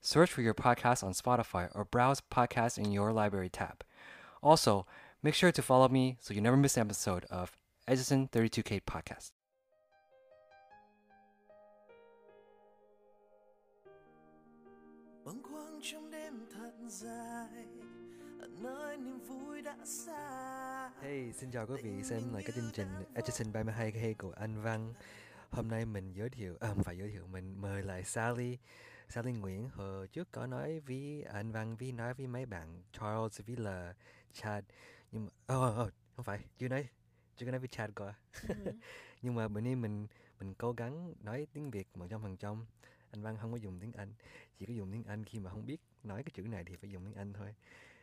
search for your podcast on Spotify, or browse podcasts in your library tab. Also, make sure to follow me so you never miss an episode of Edison 32K Podcast. bâng khuâng trong đêm thật dài ở nơi niềm vui đã xa Hey, xin chào quý vị xem lại cái chương trình Edison 32K của anh Văn Hôm nay mình giới thiệu, à không phải giới thiệu, mình mời lại Sally Sally Nguyễn hồi trước có nói với anh Văn, với nói với mấy bạn Charles với là Chad Nhưng mà, oh, oh, oh không phải, chưa nói, chưa có nói với Chad qua Nhưng mà bữa nay mình mình cố gắng nói tiếng Việt 100% Anh Văn không có dùng tiếng Anh Chỉ có dùng tiếng Anh. Khi mà không biết nói cái chữ này thì phải dùng tiếng Anh thôi.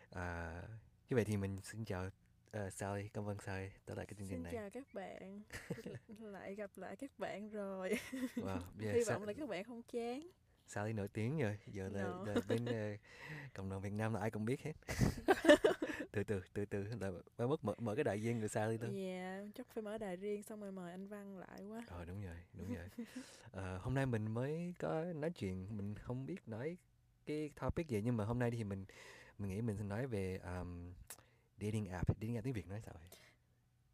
À, Như vậy thì mình xin chào uh, Sally, cảm ơn Sally tới lại cái chương trình Xin này. chào các bạn. Lại gặp lại các bạn rồi. Wow, yeah, Hy Sa- vọng là các bạn không chán Sally nổi tiếng rồi Giờ là, No. là bên ờ, cộng đồng Việt Nam là ai cũng biết hết. Từ từ, từ từ là mới mất mở, mở cái đại viên của Sally thôi. Dạ, chắc phải mở đài riêng xong rồi mời anh Văn lại quá. Ờ đúng rồi, đúng rồi. Ờ, Hôm nay mình mới có nói chuyện Mình không biết nói cái topic gì Nhưng mà hôm nay thì mình mình nghĩ mình sẽ nói về um, dating app Dating app tiếng Việt nói sao vậy?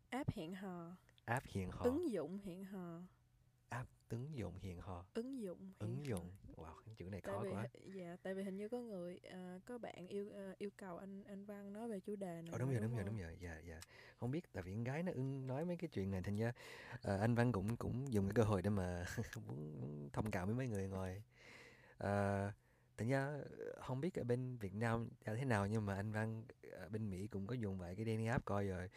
App hẹn hò, App hẹn hò. Ứng dụng hẹn hò App ứng dụng hẹn hò Ứng dụng Ứng hò. dụng Wow, cái chữ này Tại khó vì, quá dạ, tại vì hình như có người, à, có bạn yêu à, yêu cầu anh anh Văn nói về chủ đề này Ờ đúng rồi, đúng rồi, không? đúng rồi, dạ, dạ. Không biết tại vì con gái nó ưng nói mấy cái chuyện này thành ra ờ, anh Văn cũng cũng dùng cái cơ hội để mà muốn, thông cảm với mấy người ngoài. Ờ, thành ra không biết ở bên Việt Nam là thế nào nhưng mà anh Văn ở bên Mỹ cũng có dùng vài cái dating app coi rồi.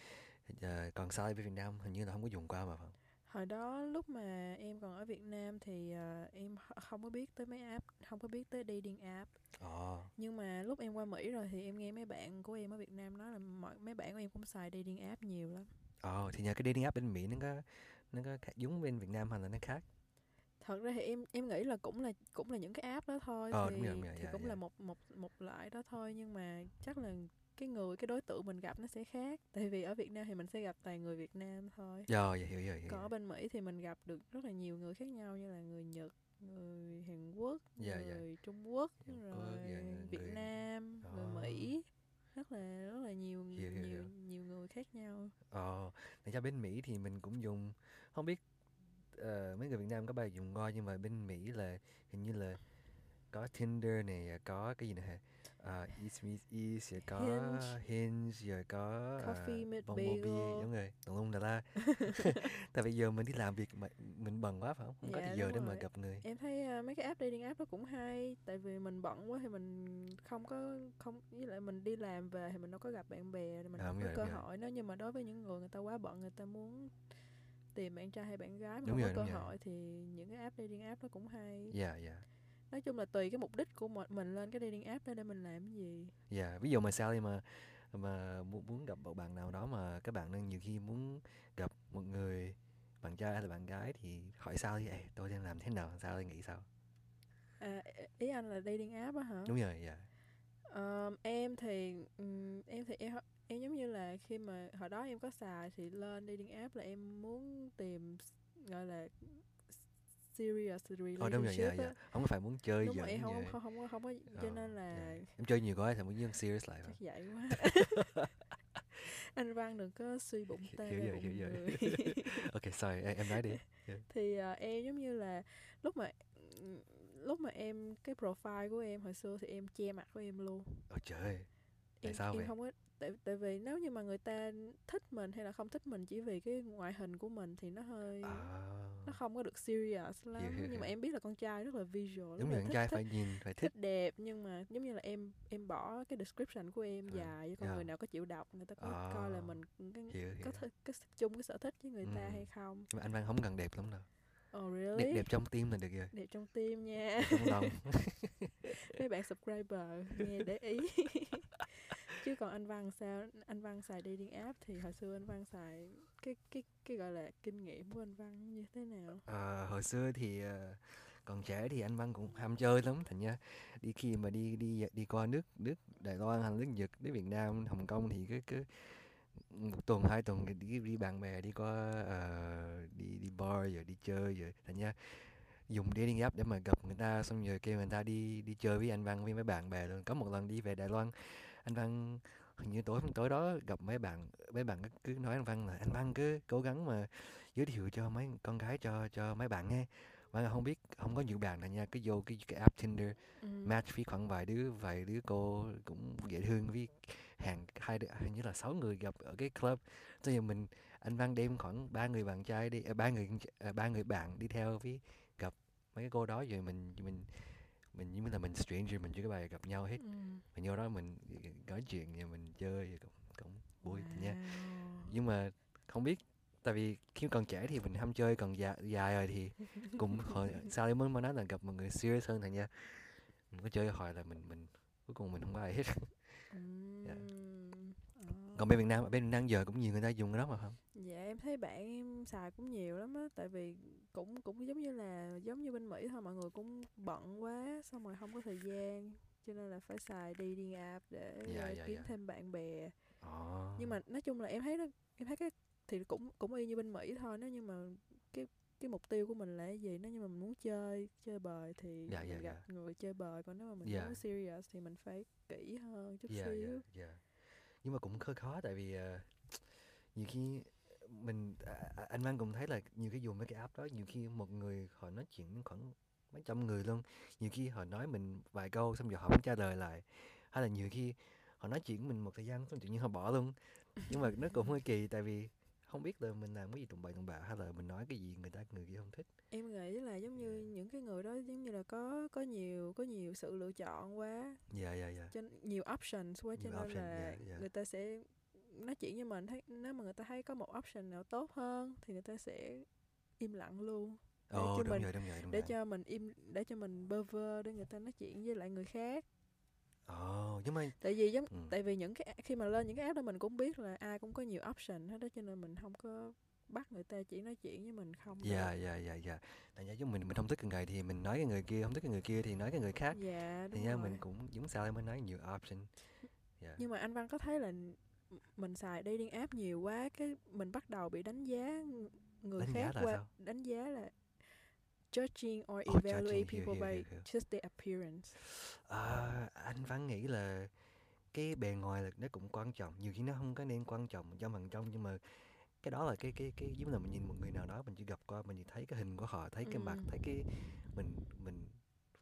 Ờ, còn sai với Việt Nam hình như là không có dùng qua mà phải không? Hồi đó lúc mà em còn ở Việt Nam thì à, em không có biết tới mấy app, không có biết tới dating app Ồ, Nhưng mà lúc em qua Mỹ rồi thì em nghe mấy bạn của em ở Việt Nam nói là mọi mấy bạn của em cũng xài dating app nhiều lắm. ồ, thì nhờ cái dating app bên Mỹ nó có nó có giống bên Việt Nam hay là nó khác? Thật ra thì em em nghĩ là cũng là cũng là những cái app đó thôi Ờ, thì đúng rồi, đúng rồi, thì dạ, cũng dạ. là một một một loại đó thôi nhưng mà chắc là cái người cái đối tượng mình gặp nó sẽ khác tại vì ở Việt Nam thì mình sẽ gặp toàn người Việt Nam thôi Rồi, dạ, hiểu hiểu hiểu. còn ở bên Mỹ thì mình gặp được rất là nhiều người khác nhau như là người Nhật người Hàn Quốc Dạ, dạ. người Trung Quốc Hàn rồi Quốc, dạ, người- Việt người- Nam người Ờ. Mỹ rất là rất là nhiều Hiểu, nhiều hiểu. nhiều người khác nhau Ờ, để cho bên Mỹ thì mình cũng dùng không biết ờ, mấy người Việt Nam có bao giờ dùng qua nhưng mà bên Mỹ là hình như là có Tinder này có cái gì nữa hả? Uh, East Meets East rồi có Hinge. Hinge rồi có ờ, Coffee Meet Bumblebee Bagel. đúng rồi tùm lum là la tại vì giờ mình đi làm việc mà mình bận quá phải không không có Dạ, thì giờ đúng để mà gặp người em thấy à, mấy cái app dating app đó cũng hay tại vì mình bận quá thì mình không có không với lại mình đi làm về thì mình đâu có gặp bạn bè mình À, không có rồi, cơ hội nếu như mà đối với những người người ta quá bận người ta muốn tìm bạn trai hay bạn gái mà Đúng không rồi, có cơ rồi. hội thì những cái app dating app đó cũng hay dạ dạ nói chung là tùy cái mục đích của mình lên cái dating app đó để mình làm cái gì Dạ, ví dụ mà Sally mà mà muốn muốn gặp một bạn nào đó mà các bạn đang nhiều khi muốn gặp một người bạn trai hay là bạn gái thì hỏi Sally, Ê, tôi đang làm thế nào? Sally nghĩ sao? à, ý anh là dating app á hả Đúng rồi, dạ. Ờm, em thì ừm, em thì em em giống như là khi mà hồi đó em có xài thì lên dating app là em muốn tìm gọi là serious Ờ đúng rồi, relationship dạ, dạ. Không có phải muốn chơi đúng giỡn không vậy. không không có không có cho Ờ, nên là dạ. Em chơi nhiều quá thì muốn dương serious lại chắc vậy quá anh Văn đừng có suy bụng tê hiểu rồi, hiểu rồi. Ok, sorry, em, em nói đi. thì à, em giống như là lúc mà lúc mà em cái profile của em hồi xưa thì em che mặt của em luôn Ôi trời Tại em, sao em vậy? không có tại tại vì nếu như mà người ta thích mình hay là không thích mình chỉ vì cái ngoại hình của mình thì nó hơi à, nó không có được serious lắm hiểu, nhưng mà em biết là con trai rất là visual đúng là con trai thích, phải nhìn, phải thích. thích đẹp nhưng mà giống như là em em bỏ cái description của em Ừ, dài với con dạ. người nào có chịu đọc người ta có À, coi là mình cái, Hiểu, hiểu. có cái chung cái sở thích với người ta Ừ. hay không Nhưng mà anh Văn không cần đẹp lắm đâu. oh really Đẹp, đẹp trong tim là được rồi. đẹp trong tim nha Đẹp trong lòng. mấy bạn subscriber nghe để ý chứ còn anh Văn sao? Anh Văn xài dating app thì hồi xưa anh Văn xài cái cái cái gọi là kinh nghiệm của anh Văn như thế nào? À hồi xưa thì ờ, còn trẻ thì anh Văn cũng ham chơi lắm thành nha đi khi mà đi đi đi qua nước nước Đài Loan hay nước Nhật nước Việt Nam Hồng Kông thì cứ cứ một tuần hai tuần thì đi đi bạn bè đi qua uh, đi đi bar rồi đi chơi rồi thành nha dùng dating app để mà gặp người ta xong rồi kêu người ta đi đi chơi với anh Văn với mấy bạn bè luôn. Có một lần đi về Đài Loan anh Văn hình như tối tối đó gặp mấy bạn mấy bạn cứ- nói anh Văn là anh Văn cứ cố gắng mà giới thiệu cho mấy con gái cho cho mấy bạn nghe mà không biết không có nhiều bạn là nha cứ vô cái cái app Tinder ừ. match với khoảng vài đứa vài đứa cô cũng dễ thương với hàng hai đứa hình như là sáu người gặp ở cái club cho nên mình anh Văn đem khoảng ba người bạn trai đi à, ba người à, ba người bạn đi theo với gặp mấy cái cô đó rồi mình mình mình như là mình stranger mình chưa có bài gặp nhau hết Ừ. mình vô đó mình nói chuyện rồi mình chơi cũng cũng vui wow. nha nhưng mà không biết tại vì khi còn trẻ thì mình ham chơi còn già, dài rồi thì cũng hồi sao mới mới nói là gặp một người serious hơn thành ra mình có chơi hồi là mình mình cuối cùng mình không có ai hết Dạ. Ừm, ờ. còn bên Việt Nam ở bên Việt Nam giờ cũng nhiều người ta dùng cái đó mà không Dạ em thấy bạn em xài cũng nhiều lắm á Tại vì cũng cũng giống như là giống như bên Mỹ thôi Mọi người cũng bận quá Xong rồi không có thời gian Cho nên là phải xài dating app để Dạ, ờ, dạ, kiếm dạ. thêm bạn bè Ồ. Nhưng mà nói chung là em thấy nó em thấy cái thì cũng cũng y như bên Mỹ thôi Nếu như mà cái cái mục tiêu của mình là cái gì Nếu như mà mình muốn chơi chơi bời thì Dạ, mình gặp người chơi bời Còn nếu mà mình Dạ. muốn serious thì mình phải kỹ hơn chút dạ xíu dạ dạ nhưng mà cũng hơi khó tại vì ờ, nhiều khi mình à, à, anh Văn cũng thấy là nhiều khi dùng mấy cái app đó nhiều khi một người họ nói chuyện khoảng mấy trăm người luôn. Nhiều khi họ nói mình vài câu xong rồi họ không trả lời lại. Hay là nhiều khi họ nói chuyện mình một thời gian xong tự nhiên họ bỏ luôn. Nhưng mà nó cũng hơi kỳ tại vì không biết là mình làm cái gì tụng bậy tụng bạ hay là mình nói cái gì người ta người kia không thích. Em nghĩ là giống như Dạ. những cái người đó giống như là có có nhiều có nhiều sự lựa chọn quá. Dạ dạ dạ nhiều options quá cho nên là dạ, dạ. người ta sẽ nói chuyện với mình thấy nếu mà người ta thấy có một option nào tốt hơn thì người ta sẽ im lặng luôn. Để ồ cho đúng mình- rồi đúng rồi đúng để rồi. cho mình im để cho mình bơ vơ để người ta nói chuyện với lại người khác. Ồ nhưng mà tại vì giống Ừ. tại vì những cái khi mà lên những cái app đó mình cũng biết là ai cũng có nhiều option hết đó cho nên mình không có bắt người ta chỉ nói chuyện với mình không dạ dạ dạ dạ. Tại vì giống mình mình không thích cái người thì mình nói cái người kia không thích cái người kia thì nói cái người khác. Dạ thì đúng ra rồi. mình cũng giống sao mới nói nhiều option. Dạ. Nhưng mà anh Văn có thấy là mình xài dating app nhiều quá cái mình bắt đầu bị đánh giá ng- người Đánh giá khác là qua sao? đánh giá là judging or Oh, judging, evaluate hiểu, people hiểu, by hiểu, hiểu. just their appearance À, anh vẫn nghĩ là cái bề ngoài là nó cũng quan trọng nhiều khi nó không có nên quan trọng trăm phần trăm nhưng mà cái đó là cái cái cái giống là mình nhìn một người nào đó mình chỉ gặp qua mình chỉ thấy cái hình của họ thấy cái mặt thấy cái mình mình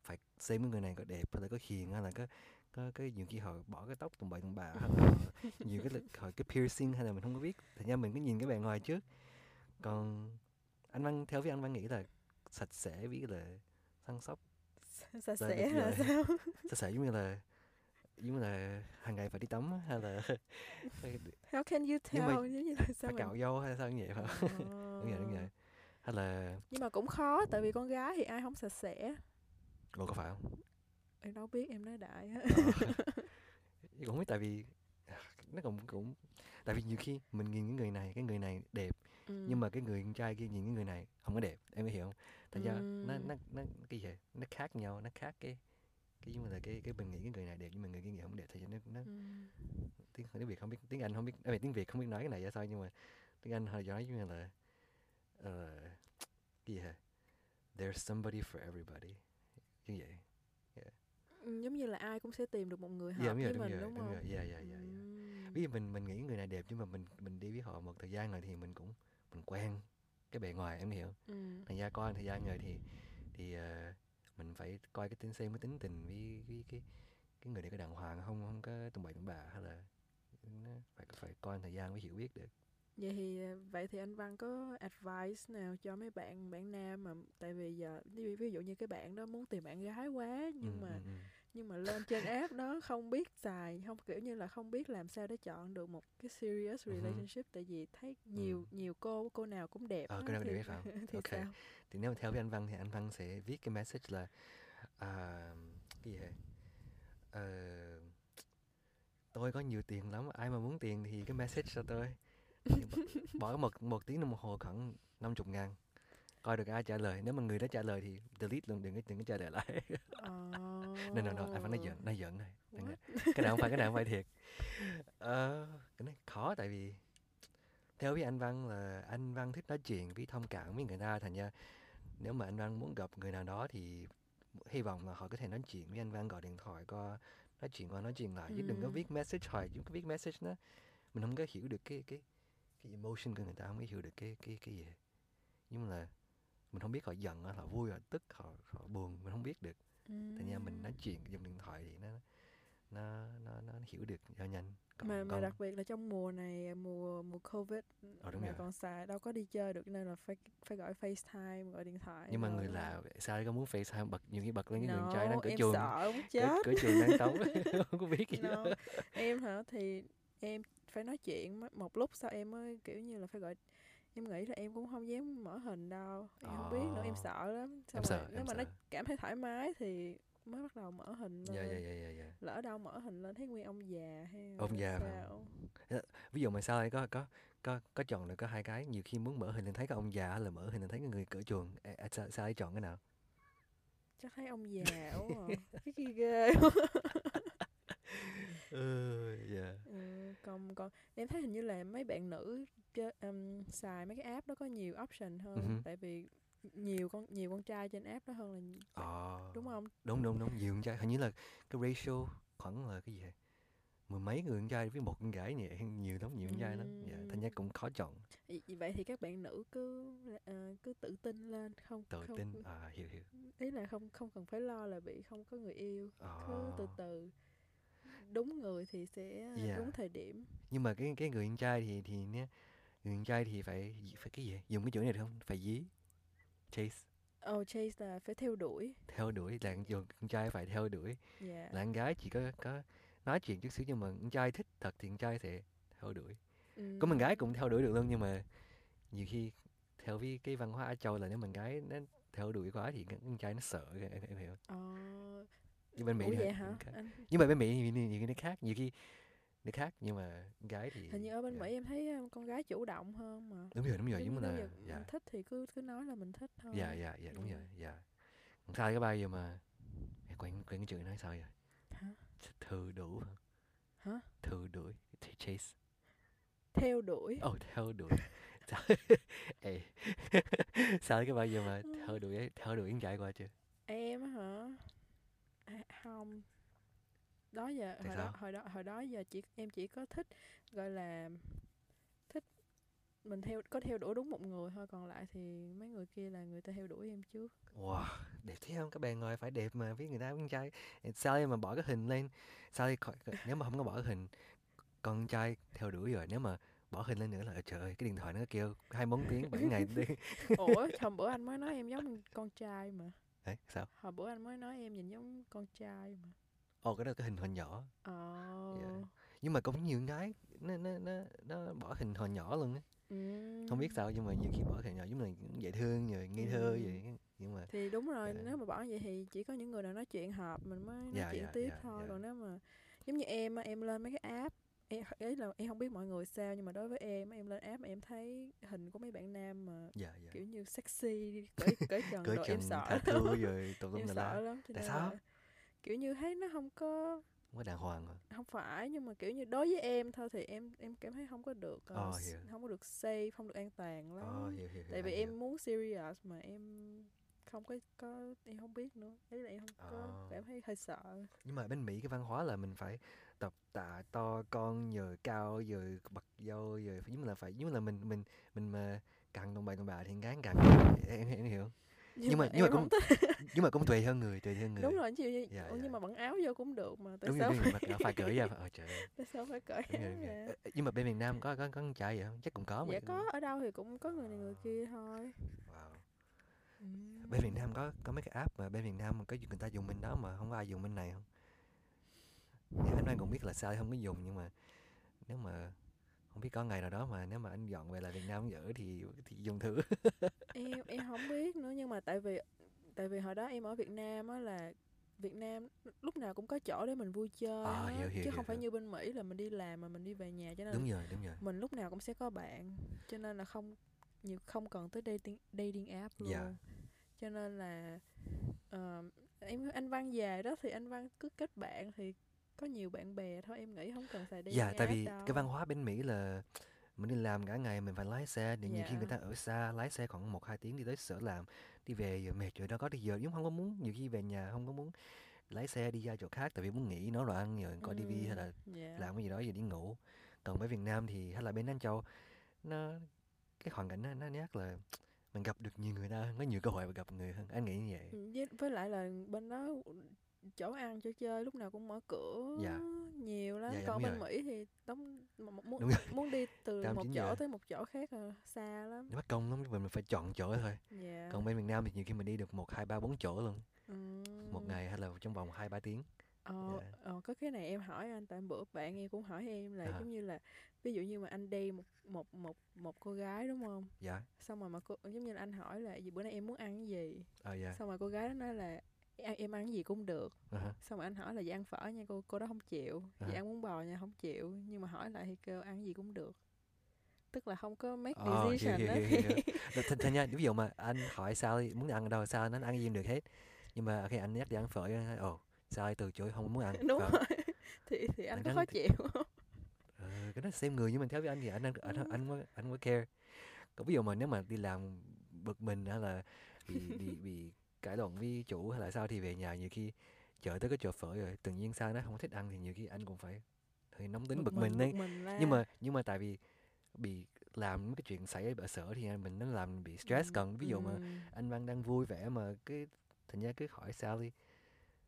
phải xem cái người này có đẹp hay là có hiền hay là có có cái nhiều khi họ bỏ cái tóc tùng bậy tùng bạ hay là nhiều cái là- họ cái piercing hay là mình không có biết thành ra mình cứ nhìn cái bề ngoài trước. Còn anh văn theo với anh văn nghĩ là sạch sẽ với là săn sóc sạch sẽ là rồi. sao? Sạch sẽ giống như là giống như là hàng ngày phải đi tắm hay là how can you tell? Giống như là sao phải cạo dâu hay sao như vậy phải không? đúng vậy đúng vậy Ờ. hay là nhưng mà cũng khó tại vì con gái thì ai không sạch sẽ. Ồ, có phải không em đâu biết em nói đại á. Ờ, cũng không biết tại vì nó cũng cũng tại vì nhiều khi mình nhìn cái người này cái người này đẹp Ừ. nhưng mà cái người con trai kia nhìn cái người này không có đẹp em có hiểu không? Thành ra nó Ừ. nó nó cái gì nó khác nhau nó khác cái cái giống như là cái cái mình nghĩ cái người này đẹp nhưng mà người kia nghĩ không đẹp thì nó nó Ừ. tiếng tiếng việt không biết tiếng anh không biết à, tiếng việt không biết nói cái này ra sao nhưng mà tiếng anh hơi nói như là ờ, cái gì hả there's somebody for everybody. Như vậy Ừ, giống như là ai cũng sẽ tìm được một người hợp dạ đúng rồi với đúng mình rồi đúng đúng không? Rồi dạ dạ dạ. Dạ ví dụ mình mình nghĩ người này đẹp nhưng mà mình mình đi với họ một thời gian rồi thì mình cũng mình quen cái bề ngoài em hiểu? Ừ. thành ra coi thời gian rồi thì thì ờ, mình phải coi cái tính xem cái tính tình với với cái cái người này có đàng hoàng không không có tùng bậy tùng bạ hay là nó phải phải coi thời gian mới hiểu biết được Vậy thì ờ, vậy thì anh Văn có advice nào cho mấy bạn bạn nam mà tại vì giờ ví, dụ như cái bạn đó muốn tìm bạn gái quá nhưng Ừ, mà ừ, ừ. nhưng mà lên trên app đó không biết xài không kiểu như là không biết làm sao để chọn được một cái serious Ừ relationship tại vì thấy nhiều nhiều cô cô nào cũng đẹp Ờ, cô nào cũng thì, đẹp phải không? thì Ok. sao thì nếu mà theo với anh Văn thì anh Văn sẽ viết cái message là à, cái gì hả ờ, tôi có nhiều tiền lắm ai mà muốn tiền thì cái message cho tôi bỏ- một một tiếng đồng hồ khoảng 50 ngàn. Coi được ai trả lời. Nếu mà người đó trả lời thì delete luôn đừng có đừng có trả lời lại. Ờ. no no no phải nói giận nói giận có- cái nào không phải cái nào không phải thiệt. Ờ, cái này khó tại vì theo với anh Văn là anh Văn thích nói chuyện với thông cảm với người ta thành ra nếu mà anh Văn muốn gặp người nào đó thì hy vọng là họ có thể nói chuyện với anh Văn gọi điện thoại qua nói chuyện qua nói chuyện lại. Chứ đừng có Ừm. viết message hoài chứ viết message nó mình không có hiểu được cái cái cái emotion của người ta không có hiểu được cái cái cái gì. Nhưng mà là mình không biết họ giận họ vui họ tức họ họ buồn mình không biết được. Thành ra mình nói chuyện dùng điện thoại thì nó nó nó nó hiểu được cho nhanh. Còn mà mà còn đặc biệt là trong mùa này mùa mùa covid Ờ, đúng mà rồi. còn xài đâu có đi chơi được nên là phải phải gọi FaceTime gọi điện thoại nhưng mà người lạ sao có muốn FaceTime bật nhiều khi bật lên cái người trai no, đang cởi em chuồng sợ muốn chết. cởi chuồng đang tấu không có biết gì no. đó em hả thì em phải nói chuyện một lúc sau em mới kiểu như là phải gọi em nghĩ là em cũng không dám mở hình đâu em không biết nữa em Ồ. sợ lắm Em Xong rồi sợ, nếu em mà nó sợ. cảm thấy thoải mái thì mới bắt đầu mở hình lên dạ dạ dạ dạ dạ lỡ đâu mở hình lên thấy nguyên ông già hay Ông già mà. sao ví dụ mà sao lại có có có có chọn được có hai cái nhiều khi muốn mở hình lên thấy cái ông già là mở hình lên thấy cái người cởi chuồng à, à, sao sao lại chọn cái nào chắc thấy ông già quá cái kia ghê ừ dạ. Ừ, còn còn em thấy hình như là mấy bạn nữ chơi, um, xài mấy cái app đó có nhiều option hơn hứ. tại vì nhiều con nhiều con trai trên app đó hơn là ờ. đúng không? Đúng đúng đúng nhiều con trai. Hình như là cái ratio khoảng là cái gì mười mấy người con trai với một con gái nhỉ? Nhiều lắm nhiều con trai lắm. Dạ thành ra cũng khó chọn. Vì vậy thì các bạn nữ cứ ờ, cứ tự tin lên không tự không tin. À hiểu hiểu. Ý là không không cần phải lo là bị không có người yêu. Cứ từ từ đúng người thì sẽ Yeah. đúng thời điểm. Nhưng mà cái cái người con trai thì thì nhé người con trai thì phải phải cái gì dùng cái chữ này được không? Phải dí chase. Oh chase là phải theo đuổi. Theo đuổi là con con trai phải theo đuổi. Dạ. Là con gái chỉ có có nói chuyện chút xíu nhưng mà con trai thích thật thì con trai sẽ theo đuổi. Có con gái cũng theo đuổi được luôn nhưng mà nhiều khi theo với cái văn hóa Á Châu là nếu con gái nó theo đuổi quá thì con trai nó sợ em hiểu. Ờ nhưng bên Mỹ ủa thì vậy lại hả? khác. anh nhưng mà bên Mỹ thì nhiều, khi nó khác nhiều khi nó khác nhưng mà con gái thì hình như ở bên dạ. Mỹ em thấy con gái chủ động hơn mà. Đúng rồi đúng rồi mà nếu là dạ. mình thích thì cứ cứ nói là mình thích thôi. Dạ dạ dạ đúng Ừ. rồi dạ. Còn sao cái bài giờ mà em quên quên cái chữ nói sao vậy hả? Thừa đủ hả? thừa đuổi chase. Theo đuổi. Oh theo đuổi. Ê. sao cái bài giờ mà theo đuổi ấy, theo đuổi con trai qua chưa? Em hả à, không. Đó giờ Tại hồi đó sao? hồi đó hồi đó giờ chỉ em chỉ có thích gọi là thích mình theo có theo đuổi đúng một người thôi còn lại thì mấy người kia là người ta theo đuổi em trước. Wow đẹp thế không? Các bạn ngồi phải đẹp mà với người ta con trai. Sao mà bỏ cái hình lên. Sao nếu mà không có bỏ cái hình con trai theo đuổi rồi nếu mà bỏ hình lên nữa là trời ơi cái điện thoại nó kêu hai bốn tiếng bảy ngày đi. Ủa hôm bữa anh mới nói em giống con trai mà đấy sao? Hồi bữa anh mới nói em nhìn giống con trai mà. Ồ cái đó cái hình hồi nhỏ. Ờ. Nhưng mà cũng nhiều gái nó nó nó nó bỏ hình hồi nhỏ luôn á. Không biết sao nhưng mà nhiều khi bỏ hình nhỏ giống là dễ thương rồi ngây thơ Ừm. vậy nhưng mà thì đúng rồi Dạ. nếu mà bỏ vậy thì chỉ có những người nào nói chuyện hợp mình mới nói Dạ, chuyện dạ, tiếp dạ, thôi. dạ. còn nếu mà giống như em em lên mấy cái app em ý là em không biết mọi người sao nhưng mà đối với em em lên app mà em thấy hình của mấy bạn nam mà dạ dạ kiểu như sexy cởi cởi trần cởi em sợ tattoo rồi lum em sợ lắm Tại sao? là kiểu như thấy nó không có không có đàng hoàng à không phải nhưng mà kiểu như đối với em thôi thì em em cảm thấy không có được ờ, Ờ, s- hiểu. không có được safe không được an toàn lắm Ồ, hiểu, hiểu, hiểu, tại vì anh em hiểu. muốn serious mà em không có có em không biết nữa. Ý là em không có Ờ. cảm thấy hơi sợ. Nhưng mà bên Mỹ cái văn hóa là mình phải tập tạ to con rồi cao rồi bật dâu rồi phải giống là phải giống là mình mình mình mà càng đồng bào đồng bào thì gán càng em, em hiểu Nhưng mà- nhưng mà em cũng- không thích. nhưng mà cũng tùy theo người tùy theo người. Đúng rồi như, Dạ, dạ. nhưng mà bận áo vô cũng được mà tại đúng sao rồi mặc phải cởi ra ờ trời tại sao phải cởi đúng đúng rồi. nhưng mà bên miền Nam có có có con trai vậy không? Chắc cũng có mà. Dạ có ở đâu thì cũng có người này người kia thôi. Wow. Ừm. bên miền Nam có có mấy cái app mà bên miền Nam mà có người ta dùng bên đó mà không có ai dùng bên này không Thì anh Đoan cũng biết là sao anh không có dùng nhưng mà nếu mà không biết có ngày nào đó mà nếu mà anh dọn về lại Việt Nam ở thì thì dùng thử em em không biết nữa nhưng mà tại vì tại vì hồi đó em ở Việt Nam á là Việt Nam lúc nào cũng có chỗ để mình vui chơi hết, hiểu, hiểu, chứ hiểu, không phải hiểu. như bên Mỹ là mình đi làm mà mình đi về nhà cho nên đúng rồi đúng rồi mình lúc nào cũng sẽ có bạn cho nên là không nhiều không cần tới dating dating app luôn Dạ. Cho nên là ờ, em anh Văn về đó thì anh Văn cứ kết bạn thì có nhiều bạn bè thôi em nghĩ không cần xài dating dạ tại vì đâu. cái văn hóa bên mỹ là mình đi làm cả ngày mình phải lái xe thì nhiều khi Dạ. người ta ở xa lái xe khoảng một hai tiếng đi tới sở làm đi về giờ mệt rồi đâu có đi giờ nhưng không có muốn nhiều khi về nhà không có muốn lái xe đi ra chỗ khác tại vì muốn nghỉ nấu đồ ăn rồi coi tivi hay là Dạ. làm cái gì đó rồi đi ngủ còn với Việt Nam thì hay là bên Anh Châu nó cái hoàn cảnh nó nó nhắc là mình gặp được nhiều người ta có nhiều cơ hội mà gặp người hơn anh nghĩ như vậy Ừ, với, với lại là bên đó chỗ ăn chỗ chơi lúc nào cũng mở cửa Dạ. nhiều lắm Dạ, dạ, còn bên rồi. Mỹ thì đóng muốn Đúng muốn đi từ một chỗ giờ. tới một chỗ khác là xa lắm nó mất công lắm mình phải chọn chỗ thôi dạ còn bên Việt Nam thì nhiều khi mình đi được một hai ba bốn chỗ luôn một Ừm. ngày hay là trong vòng hai ba tiếng Ờ, Dạ. ờ, có cái này em hỏi anh tại bữa bạn em cũng hỏi em là À. giống như là ví dụ như mà anh đi một một một một cô gái đúng không dạ xong rồi mà cô giống như là anh hỏi là gì bữa nay em muốn ăn cái gì ờ dạ xong rồi cô gái đó nói là "Em- em ăn cái gì cũng được Ờ hả. xong rồi anh hỏi là dạ ăn phở nha cô cô đó không chịu À. dạ ăn bún bò nha không chịu nhưng mà hỏi lại thì kêu ăn cái gì cũng được tức là không có make Ờ, hiểu, decision hiểu, đó hiểu, hiểu, hiểu. Thật, thật, thật nha ví dụ mà anh hỏi Sally muốn ăn ở đâu Sally nó ăn gì cũng được hết nhưng mà khi anh nhắc đi ăn phở anh nói ồ Sally từ chối không muốn ăn. Đúng phở. rồi. Thì thì anh Anh có khó chịu. Không Ờ, cái đó xem người nhưng mà theo với anh thì anh anh anh anh, anh, có- anh có care. Còn ví dụ mà nếu mà đi làm bực mình hay là bị bị bị cãi lộn với chủ hay là sao thì về nhà nhiều khi chợ tới cái chỗ phở rồi tự nhiên sao nó không thích ăn thì nhiều khi anh cũng phải hơi nóng tính bực, mình đấy bực mình la. nhưng mà nhưng mà tại vì bị làm cái chuyện xảy ở sở thì mình nó làm bị stress còn ví dụ mà anh Văn đang vui vẻ mà cái thành ra cứ hỏi Sally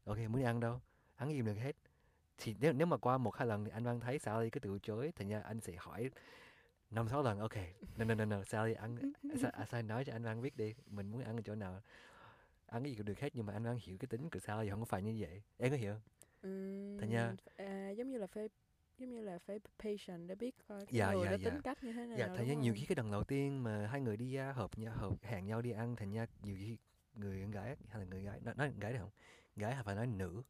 ok muốn đi ăn đâu? Ăn gì cũng được hết. Thì nếu nếu mà qua một hai lần thì anh Văn thấy Sally cứ từ chối thành ra anh sẽ hỏi năm sáu lần ok no no no no Sally ăn sao nói cho anh Văn biết đi mình muốn ăn ở chỗ nào. Ăn cái gì cũng được hết nhưng mà anh Văn hiểu cái tính của Sally không phải như vậy. Em có hiểu không? Thành ra- à, giống như là phải giống như là phải patient để biết coi cái Dạ, người dạ, đó dạ. tính cách như thế nào Dạ, thành ra nhiều khi cái lần đầu tiên mà hai người đi ra hợp nhau hợp hẹn nhau đi ăn thành ra nhiều khi người con gái hay là người gái nói, nói gái được không gái hay phải nói nữ?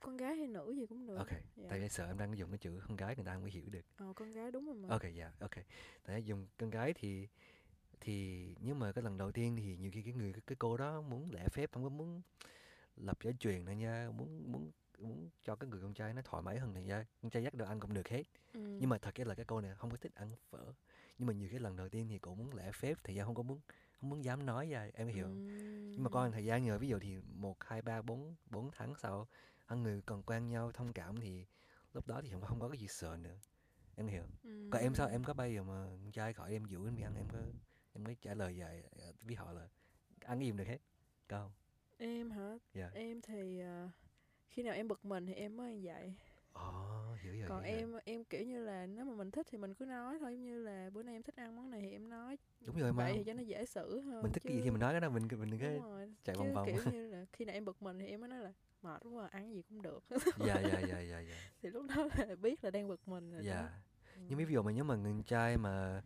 Con gái hay nữ gì cũng được. Ok dạ. tại vì sợ em đang dùng cái chữ con gái người ta không có hiểu được. Ờ, con gái đúng rồi mà. Ok dạ ok. Tại dùng con gái thì thì nhưng mà cái lần đầu tiên thì nhiều khi cái người cái cô đó muốn lễ phép không có muốn lập gia truyền này nha muốn muốn muốn cho cái người con trai nó thoải mái hơn này nha con trai dắt đồ ăn cũng được hết. Ừm. nhưng mà thật cái là cái cô này không có thích ăn phở. Nhưng mà nhiều cái lần đầu tiên thì cũng muốn lễ phép thì ra không có muốn không muốn dám nói ra em hiểu. Không? nhưng mà một thời gian rồi ví dụ thì một hai ba bốn bốn tháng sau hai người còn quen nhau thông cảm thì lúc đó thì không không có cái gì sợ nữa. Em hiểu. Không? còn em sao? Em có bây giờ mà con trai gọi em dụ em đi ăn em có em có trả lời vậy ờ, với họ là ăn cái gì được hết? Có không? Em hả? Dạ. Em thì ờ, khi nào em bực mình thì em mới vậy ồ hiểu rồi còn hiểu rồi. em em kiểu như là nếu mà mình thích thì mình cứ nói thôi giống như là bữa nay em thích ăn món này thì em nói đúng rồi mà vậy thì cho nó dễ xử hơn mình thích cái gì chứ- thì mình nói cái đó mình mình có đúng rồi chạy chứ vòng vòng. kiểu như là khi nào em bực mình thì em mới nói là mệt quá à, ăn gì cũng được dạ dạ dạ dạ dạ thì lúc đó là biết là đang bực mình rồi đó. dạ Ừ. nhưng ví dụ mà nếu mà người trai mà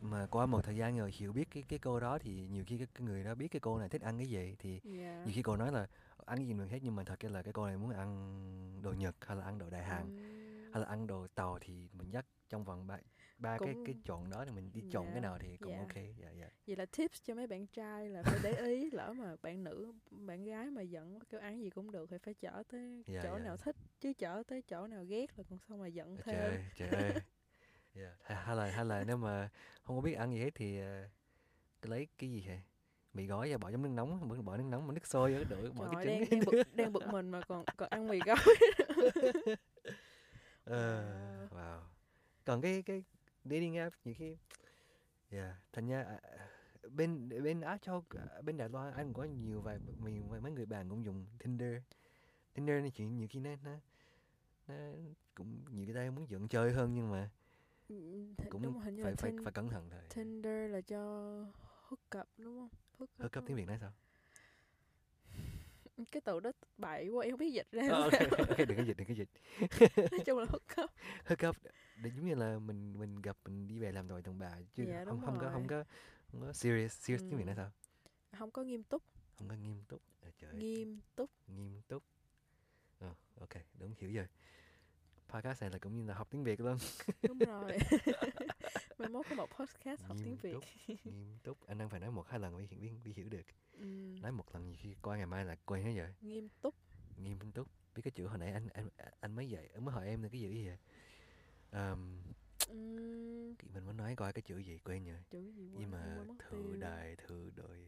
mà qua một thời gian rồi hiểu biết cái cái cô đó thì nhiều khi cái, cái người đó biết cái cô này thích ăn cái gì thì dạ nhiều khi cô nói là ăn cái gì được hết nhưng mà thật ra là cái cô này muốn ăn đồ Nhật hay là ăn đồ Đại Hàn Ừm. hay là ăn đồ Tàu thì mình dắt trong vòng ba ba cái cái Cũng- chọn đó thì mình đi chọn Dạ, cái nào thì cũng dạ. ok dạ dạ vậy là tips cho mấy bạn trai là phải để ý lỡ mà bạn nữ bạn gái mà giận kêu ăn gì cũng được thì phải chở tới Dạ, chỗ dạ. nào thích chứ chở tới chỗ nào ghét là còn xong mà giận thêm trời ơi trời ơi Dạ. hay, là hay là nếu mà không có biết ăn gì hết thì cứ lấy cái gì hả mì gói và bỏ trong nước nóng bỏ bỏ nước nóng bỏ nước sôi vô đổ bỏ Trời cái trứng đang, đang, bực, đang bực mình mà còn còn ăn mì gói Ờ, Wow. wow. Còn cái cái dating app nhiều khi yeah, thành ra à, bên bên Á Châu à, bên Đài Loan anh có nhiều vài mình mấy người bạn cũng dùng Tinder. Tinder này chuyện nhiều khi nó nó nó cũng nhiều cái tay muốn dẫn chơi hơn nhưng mà cũng đúng phải phải phải cẩn thận thôi. Tinder là cho hook up đúng không Hookup đúng tiếng Việt nói sao? cái từ đó bậy quá em không biết dịch ra Ờ, sao. ok, ok, đừng có dịch, đừng có dịch. nói chung là hook up Hookup để giống như là mình mình gặp mình đi về làm rồi tầm bà chứ Dạ, không không có không rồi. có không có serious serious tiếng Việt nói Ừ. sao? không có nghiêm túc không có nghiêm túc à, trời nghiêm túc nghiêm túc ờ ok đúng hiểu rồi podcast này là cũng như là học tiếng việt luôn. Đúng rồi. Mai mốt có một podcast học tiếng Nghiêm việt. túc. nghiêm túc. Anh đang phải nói một hai lần mới hiểu, mới hiểu được. Ừm, nói một lần khi qua ngày mai là quên hết rồi. Nghiêm túc. Nghiêm túc. Biết cái chữ hồi nãy anh anh anh mới dạy mới hỏi em là cái chữ gì vậy? Um, Ừm, mình muốn nói coi cái chữ gì quên rồi. Chữ gì nhưng mà tiêu. đài thự đội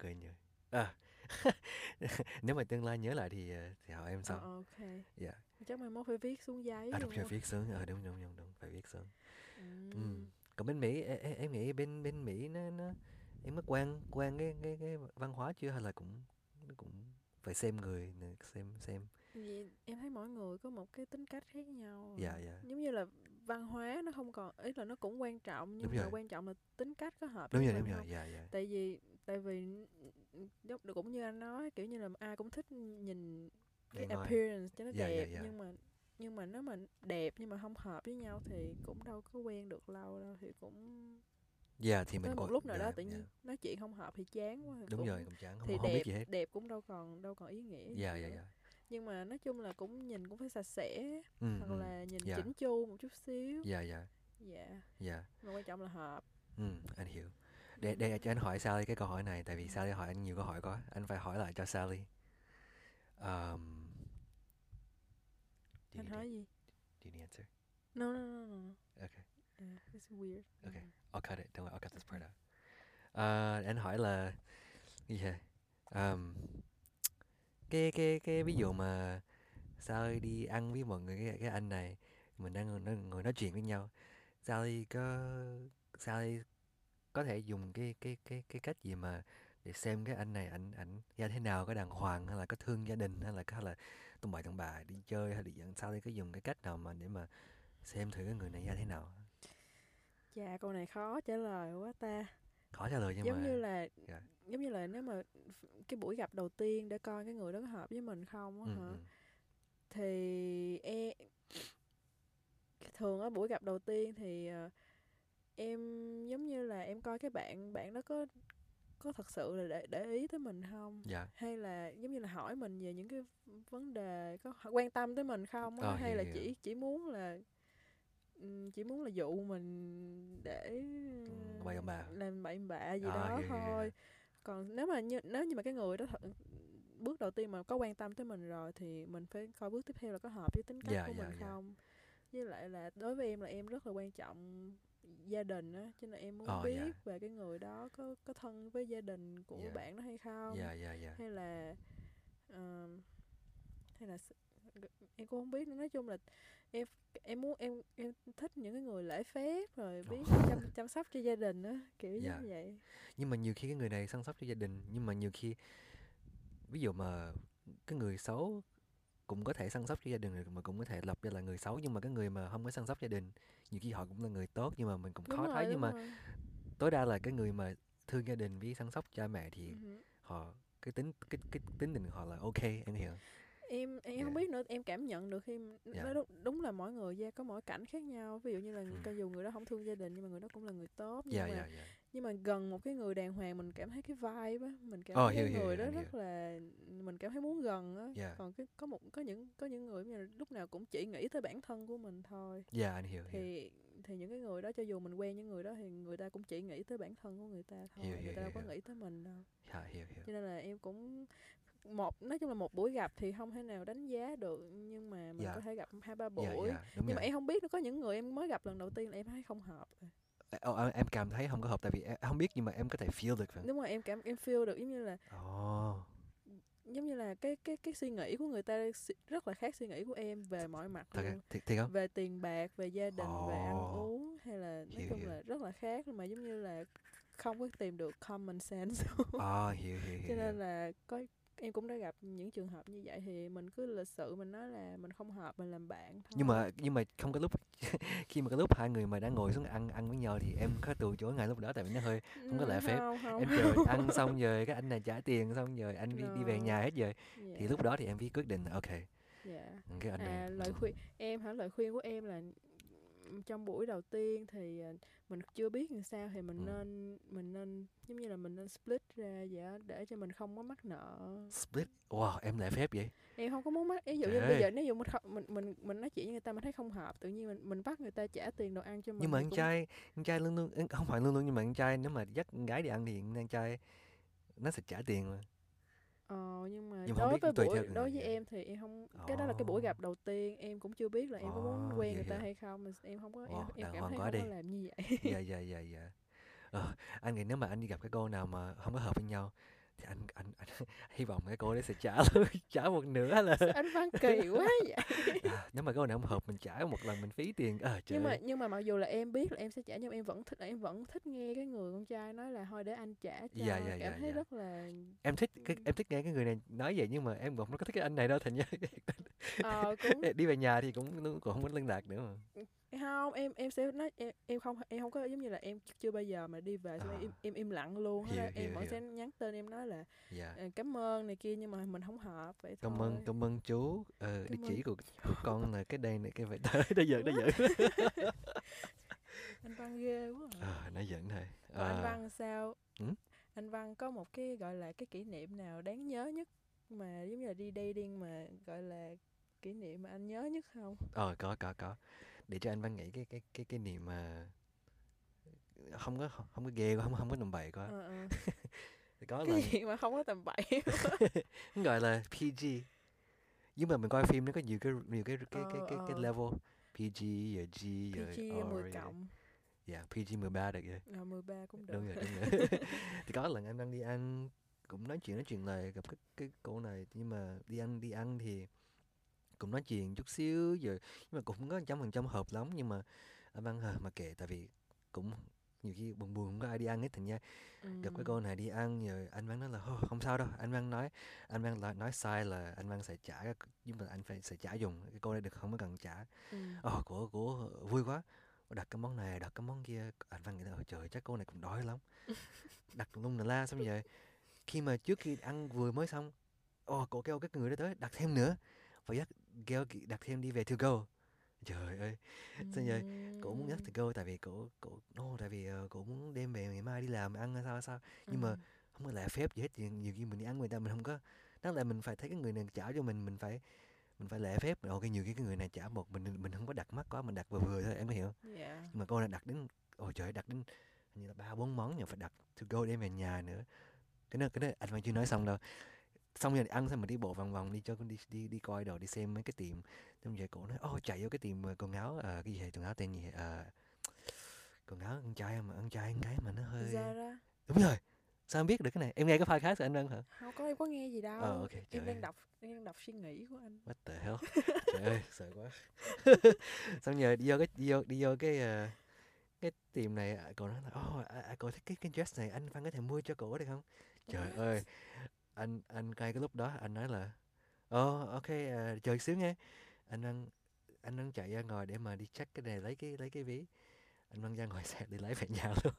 quên rồi. À nếu mà tương lai nhớ lại thì ờ, thì hỏi em Ờ, sau. ok. Dạ chắc mai mốt phải viết xuống giấy à đúng rồi viết xuống ờ đúng đúng đúng đúng phải viết xuống Ừm, ừ. còn bên mỹ em, em, nghĩ bên bên mỹ nó nó em có quen quen cái cái cái văn hóa chưa? Hay là cũng cũng phải xem người xem xem? Vậy em thấy mỗi người có một cái tính cách khác nhau à. dạ dạ. Giống như là văn hóa nó không còn ý là nó cũng quan trọng nhưng Đúng mà rồi. quan trọng là tính cách có hợp đúng rồi đúng rồi. dạ dạ. Tại vì tại vì giống cũng như anh nói kiểu như là ai cũng thích nhìn cái thôi. appearance cho nó dạ, đẹp dạ. nhưng mà nhưng mà nếu mà đẹp nhưng mà không hợp với nhau thì cũng đâu có quen được lâu đâu thì cũng dạ thì mình tới một lúc nào đó dạ, tự nhiên dạ. nói chuyện không hợp thì chán quá thì đúng cũng- rồi cũng chẳng không, thì không đẹp biết gì hết. đẹp cũng đâu còn đâu còn ý nghĩa dạ dạ dạ nhưng mà nói chung là cũng nhìn cũng phải sạch sẽ ừ, hoặc ừ. là nhìn dạ. chỉnh chu một chút xíu. Dạ dạ dạ dạ mà quan trọng là hợp. Ừ anh hiểu. Để để cho anh hỏi Sally cái câu hỏi này tại vì Sally hỏi anh nhiều câu hỏi quá anh phải hỏi lại cho Sally. Um, do you need gì do you need answer no no no no, no. okay Uh, it's weird Okay. Mm. I'll cut it. Don't worry, I'll cut this part out. Ờ, anh hỏi là gì vậy? Um, cái cái cái ví dụ mà sao đi ăn với mọi người cái, cái anh này mình đang ngồi nói, ngồi nói chuyện với nhau Sally có Sally có thể dùng cái cái cái cái cách gì mà để xem cái anh này ảnh ảnh ra thế nào có đàng hoàng hay là có thương gia đình hay là hay là tụi bà tụi bà đi chơi hay là dẫn Sally có dùng cái cách nào mà để mà xem thử cái người này ra thế nào Chà câu này khó trả lời quá ta khó trả lời nhưng giống mà như là dạ. giống như là nếu mà cái buổi gặp đầu tiên để coi cái người đó có hợp với mình không á ừ, hả ừ. thì em thường ở buổi gặp đầu tiên thì ờ, em giống như là em coi cái bạn bạn đó có có thật sự là để để ý tới mình không dạ hay là giống như là hỏi mình về những cái vấn đề có quan tâm tới mình không Ờ, hay hiểu, là hiểu. chỉ chỉ muốn là chỉ muốn là dụ mình để bậy bạ làm bậy bạ gì À, đó hiểu, hiểu, hiểu. thôi còn nếu mà như nếu như mà cái người đó thật bước đầu tiên mà có quan tâm tới mình rồi thì mình phải coi bước tiếp theo là có hợp với tính cách Dạ, của dạ, mình dạ. không với lại là đối với em là em rất là quan trọng gia đình á cho nên em muốn Ờ, biết dạ. về cái người đó có có thân với gia đình của Dạ. bạn đó hay không dạ dạ dạ hay là ờm, hay là em cũng không biết nữa nói chung là em em muốn em em thích những cái người lễ phép rồi biết chăm chăm sóc cho gia đình á kiểu Dạ. giống vậy nhưng mà nhiều khi cái người này săn sóc cho gia đình nhưng mà nhiều khi ví dụ mà cái người xấu cũng có thể săn sóc cho gia đình mà cũng có thể lập ra là người xấu nhưng mà cái người mà không có săn sóc gia đình nhiều khi họ cũng là người tốt nhưng mà mình cũng đúng khó rồi, thấy nhưng đúng mà rồi. tối đa là cái người mà thương gia đình với săn sóc cha mẹ thì hử. họ cái tính cái cái tính tình họ là ok em hiểu em em không Dạ. biết nữa em cảm nhận được khi Dạ. nó đúng, đúng là mỗi người gia có mỗi cảnh khác nhau ví dụ như là Ừ. cho dù người đó không thương gia đình nhưng mà người đó cũng là người tốt nhưng dạ mà dạ dạ nhưng mà gần một cái người đàng hoàng mình cảm thấy cái vibe á mình cảm Ờ, thấy hiểu, cái hiểu, người hiểu, đó rất là mình cảm thấy muốn gần á. Dạ. còn cái có một có những có những người như lúc nào cũng chỉ nghĩ tới bản thân của mình thôi. Dạ anh hiểu hiểu. thì thì những cái người đó cho dù mình quen những người đó thì người ta cũng chỉ nghĩ tới bản thân của người ta thôi Hiểu, người hiểu, ta đâu hiểu, có nghĩ tới mình đâu. Dạ hiểu hiểu. Cho nên là em cũng một nói chung là một buổi gặp thì không thể nào đánh giá được nhưng mà mình Dạ. có thể gặp hai ba buổi. dạ đúng nhưng mà rồi. em không biết nó có những người em mới gặp lần đầu tiên là em thấy không hợp rồi. Ờ, em cảm thấy không có hợp tại vì em không biết nhưng mà em có thể feel được phải không? đúng rồi em cảm em feel được giống như là Ồ, giống như là cái cái cái suy nghĩ của người ta rất là khác suy nghĩ của em về mọi mặt thật luôn thiệt, thiệt không? về tiền bạc về gia đình về ăn uống hay là nói Hiểu, chung hiểu. là rất là khác mà giống như là không có tìm được common sense Ờ, hiểu hiểu cho hiểu. nên hiểu. là có em cũng đã gặp những trường hợp như vậy thì mình cứ lịch sự mình nói là mình không hợp mình làm bạn thôi nhưng mà nhưng mà không có lúc khi mà cái lúc hai người mà đang ngồi xuống ăn ăn với nhau thì em có từ chối ngay lúc đó tại vì nó hơi không có lễ Ừ, phép. không, không. em chờ ăn xong rồi cái anh này trả tiền xong rồi anh đi, đi về nhà hết rồi Dạ, thì lúc đó thì em mới quyết định ok dạ. cái anh này à lời khuyên em hả lời khuyên của em là trong buổi đầu tiên thì à, mình chưa biết làm sao thì mình Ừ. nên mình nên giống như là mình nên split ra vậy để cho mình không có mắc nợ. Split? Wow em lễ phép vậy? Em không có muốn mắc ví dụ như bây giờ nếu dụ mình không mình mình mình nói chuyện với người ta mình thấy không hợp tự nhiên mình mình bắt người ta trả tiền đồ ăn cho mình nhưng mà anh cũng- trai anh trai luôn luôn không phải luôn luôn nhưng mà anh trai nếu mà dắt con gái đi ăn thì anh trai nó sẽ trả tiền mà ờ nhưng mà Nhưng không đối biết với tùy buổi theo đối với em thì em không cái đó là cái buổi Ồ. gặp đầu tiên em cũng chưa biết là em có muốn Ồ, quen hiểu, người ta hiểu. hay không mà em không có em em đàng cảm hoàng thấy quá không đi. có làm như vậy dạ dạ dạ dạ ờ, anh nghĩ nếu mà anh đi gặp cái cô nào mà không có hợp với nhau thì anh anh, anh hy vọng cái cô đấy sẽ trả trả một nửa là Sao anh văn kỳ quá vậy? À, nếu mà cái cô nào không hợp mình trả một lần mình phí tiền à, trời nhưng mà nhưng mà mặc dù là em biết là em sẽ trả nhưng em vẫn thích em vẫn thích nghe cái người con trai nói là thôi để anh trả cho Dạ, dạ, cảm dạ, thấy dạ. rất là em thích cái em thích nghe cái người này nói vậy nhưng mà em cũng không có thích cái anh này đâu thành ra ờ cũng đi về nhà thì cũng cũng không có liên lạc nữa mà không em em sẽ nói em, em không em không có giống như là em chưa bao giờ mà đi về xong À. em im im lặng luôn Hiểu, là em hiểu, vẫn hiểu. sẽ nhắn tên em nói là dạ. "Ờ, cảm ơn này kia nhưng mà mình không hợp vậy thôi. cảm ơn cảm ơn chú. Ờ, địa Cảm chỉ ơn. của, của con là cái đây này cái vậy tới nó giận nó giận anh văn ghê quá à. ờ nó giận thôi. Còn anh Ờ, văn sao? Ừ? anh văn có một cái gọi là cái kỷ niệm nào đáng nhớ nhất mà giống như là đi dating mà gọi là kỷ niệm mà anh nhớ nhất không? Ờ có có có để cho anh văn nghĩ cái cái cái cái niệm mà không có không có ghê quá không không có tầm bậy quá. Ờ. thì có là cái gì mà không có tầm bậy gọi là PG nhưng mà mình coi phim nó có nhiều cái nhiều cái cái cái cái, cái Ờ, level. PG rồi G rồi PG R 10 rồi- cộng. Dạ PG 13 được rồi à, 13 cũng được. đúng rồi đúng rồi. Thì có lần anh đang đi ăn cũng nói chuyện nói chuyện lại gặp cái cái cô này. Nhưng mà đi ăn đi ăn thì cũng nói chuyện chút xíu rồi nhưng mà cũng không có trăm phần trăm hợp lắm. Nhưng mà anh văn hờ mà kệ tại vì cũng nhiều khi buồn buồn không có ai đi ăn hết thành ra gặp cái Ừ. cô này đi ăn rồi anh văn nói là "Thôi, không sao đâu. Anh văn nói anh văn nói, nói sai là anh văn sẽ trả nhưng mà anh phải sẽ trả dùng cái cô này được không có cần trả. Ừ. Ồ, của của vui quá. Đặt cái món này đặt cái món kia anh văn nghĩ là "Ôi trời chắc cô này cũng đói lắm. Đặt lum là la xong rồi khi mà trước khi ăn vừa mới xong ồ cô kêu cái người đó tới đặt thêm nữa. Và dắt ki- đặt thêm đi về to go. Trời ơi sao vậy? cổ muốn dắt to go tại vì cổ cổ no tại vì ờ, cổ muốn đem về ngày mai đi làm ăn hay sao sao? Nhưng mà không có lẽ phép gì hết nhiều, nhiều khi mình đi ăn người ta mình không có đáng lẽ mình phải thấy cái người này trả cho mình mình phải mình phải lễ phép. Ok nhiều khi cái người này trả một mình mình không có đặt mắc quá mình đặt vừa vừa thôi em có hiểu không? dạ. Nhưng mà cô này đặt đến ôi trời đặt đến như là ba bốn món nhưng phải đặt to go đem về nhà nữa. Cái đó cái đó anh vẫn chưa nói xong đâu xong rồi ăn xong mình đi bộ vòng vòng đi cho con đi đi đi coi đồ đi xem mấy cái tiệm. Xong rồi cổ nói ô chạy vô cái tiệm ờ, quần áo ờ, cái gì vậy? Quần áo tên gì? Ờ, quần áo con trai mà con trai con gái mà nó hơi Zara đúng rồi. Sao em biết được cái này? Em nghe cái podcast của anh Vân hả? Không có em có nghe gì đâu. Ờ, ok, trời em ơi. đang đọc em đang đọc suy nghĩ của anh. What the hell? Trời ơi sợ quá. Xong rồi đi vô cái đi vô đi vô cái ờ, cái tiệm này à, cậu nói là oh, à, à, cậu thích cái cái dress này anh Văn có thể mua cho cổ được không? Trời ơi anh anh ngay cái lúc đó anh nói là ồ ok à, chờ xíu nghe anh Văn anh Văn chạy ra ngoài để mà đi check cái này lấy cái lấy cái ví. Anh Văn ra ngoài xe để lấy về nhà luôn.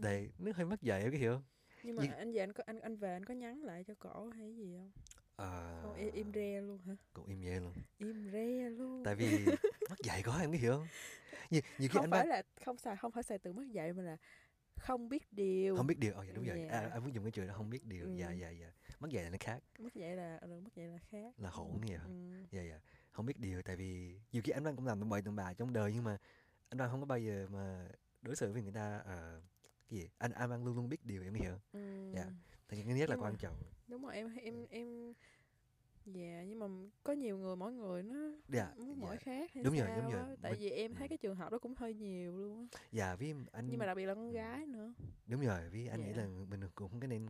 Đây nó hơi mất dạy có hiểu không? Nhưng mà nhưng- anh về anh có anh anh về anh có nhắn lại cho cổ hay gì không? À, không im, im re luôn hả? Cũng im vậy luôn. Im re luôn. Tại vì mất dạy quá em có hiểu không? Nhiều, nhiều khi không anh phải Văn là không xài không phải xài từ mất dạy mà là không biết điều không biết điều ờ dạ đúng rồi à, Dạ. anh muốn dùng cái chữ đó không biết điều dạ Ừ. dạ dạ mất dạy là nó khác mất dạy là ừ, mất dạy là khác là hỗn vậy ừ. dạ dạ không biết điều tại vì nhiều khi anh Văn cũng làm tầm bậy tầm bạ trong đời nhưng mà anh Văn không có bao giờ mà đối xử với người ta ờ, cái gì anh anh Văn luôn luôn biết điều em hiểu? Ừ. Dạ. thì cái nhất là quan trọng đúng rồi em em em dạ nhưng mà có nhiều người mỗi người nó dạ muốn dạ mỗi khác hay Đúng rồi, sao đúng rồi. á. tại Mình- vì em thấy ừ. cái trường hợp đó cũng hơi nhiều luôn á dạ với anh nhưng mà đặc biệt là con ừ. gái nữa đúng rồi vì anh nghĩ Dạ. là mình cũng không nên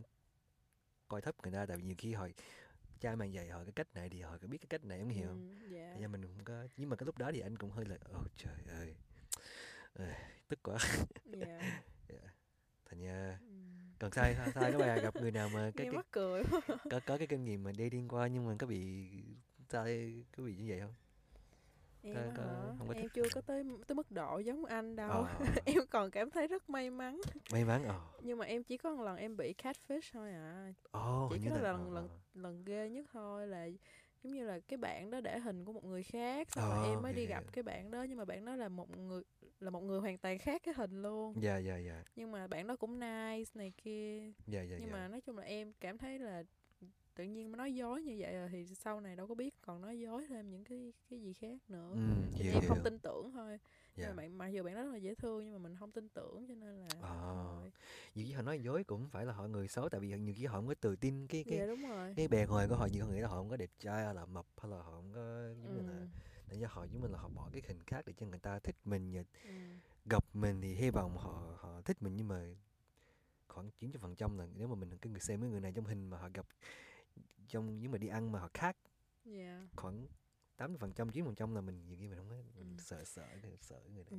coi thấp người ta tại vì nhiều khi họ cha mẹ dạy họ cái cách này thì họ có biết cái cách này em hiểu không Ừ, dạ ra mình không có nhưng mà cái lúc đó thì anh cũng hơi là ồ trời ơi Ê, tức quá dạ thành ra ừ. Còn sai sai, sai các bạn gặp người nào mà cái, nghe cái mắc cười quá. có có cái kinh nghiệm mà dating qua nhưng mà có bị sai có bị như vậy không em Có- có- hả? không có em thích- chưa có tới tới mức độ giống anh đâu. Ờ, em còn cảm thấy rất may mắn. May mắn ồ nhưng mà em chỉ có một lần em bị catfish thôi à. Ồ chỉ là là lần ờ, lần ờ. lần ghê nhất thôi là giống như là cái bạn đó để hình của một người khác xong rồi em mới đi hiểu, gặp cái bạn đó nhưng mà bạn đó là một người là một người hoàn toàn khác cái hình luôn. Dạ dạ dạ. Nhưng mà bạn đó cũng nice này kia. Dạ dạ nhưng dạ. mà nói chung là em cảm thấy là tự nhiên mà nói dối như vậy rồi thì sau này đâu có biết còn nói dối thêm những cái cái gì khác nữa. Ừ, Thì em không tin tưởng thôi nhưng mà bạn mặc dù bạn rất là dễ thương nhưng mà mình không tin tưởng cho nên là thôi. nhiều khi họ nói dối cũng phải là họ người xấu tại vì nhiều khi họ không có tự tin cái cái dạ đúng rồi cái bề ngoài của họ nhiều họ nghĩ là họ không có đẹp trai hay là mập hay là họ không có giống như là ừ. để cho họ giống như là họ bỏ cái hình khác để cho người ta thích mình và Ừ. gặp mình thì hy vọng họ họ thích mình nhưng mà khoảng 90 phần trăm là nếu mà mình cái người xem cái người này trong hình mà họ gặp trong nếu mà đi ăn mà họ khác dạ khoảng 80 phần trăm 90 phần trăm là mình nhiều khi mình không mình Ừ. sợ sợ sợ người Ừ.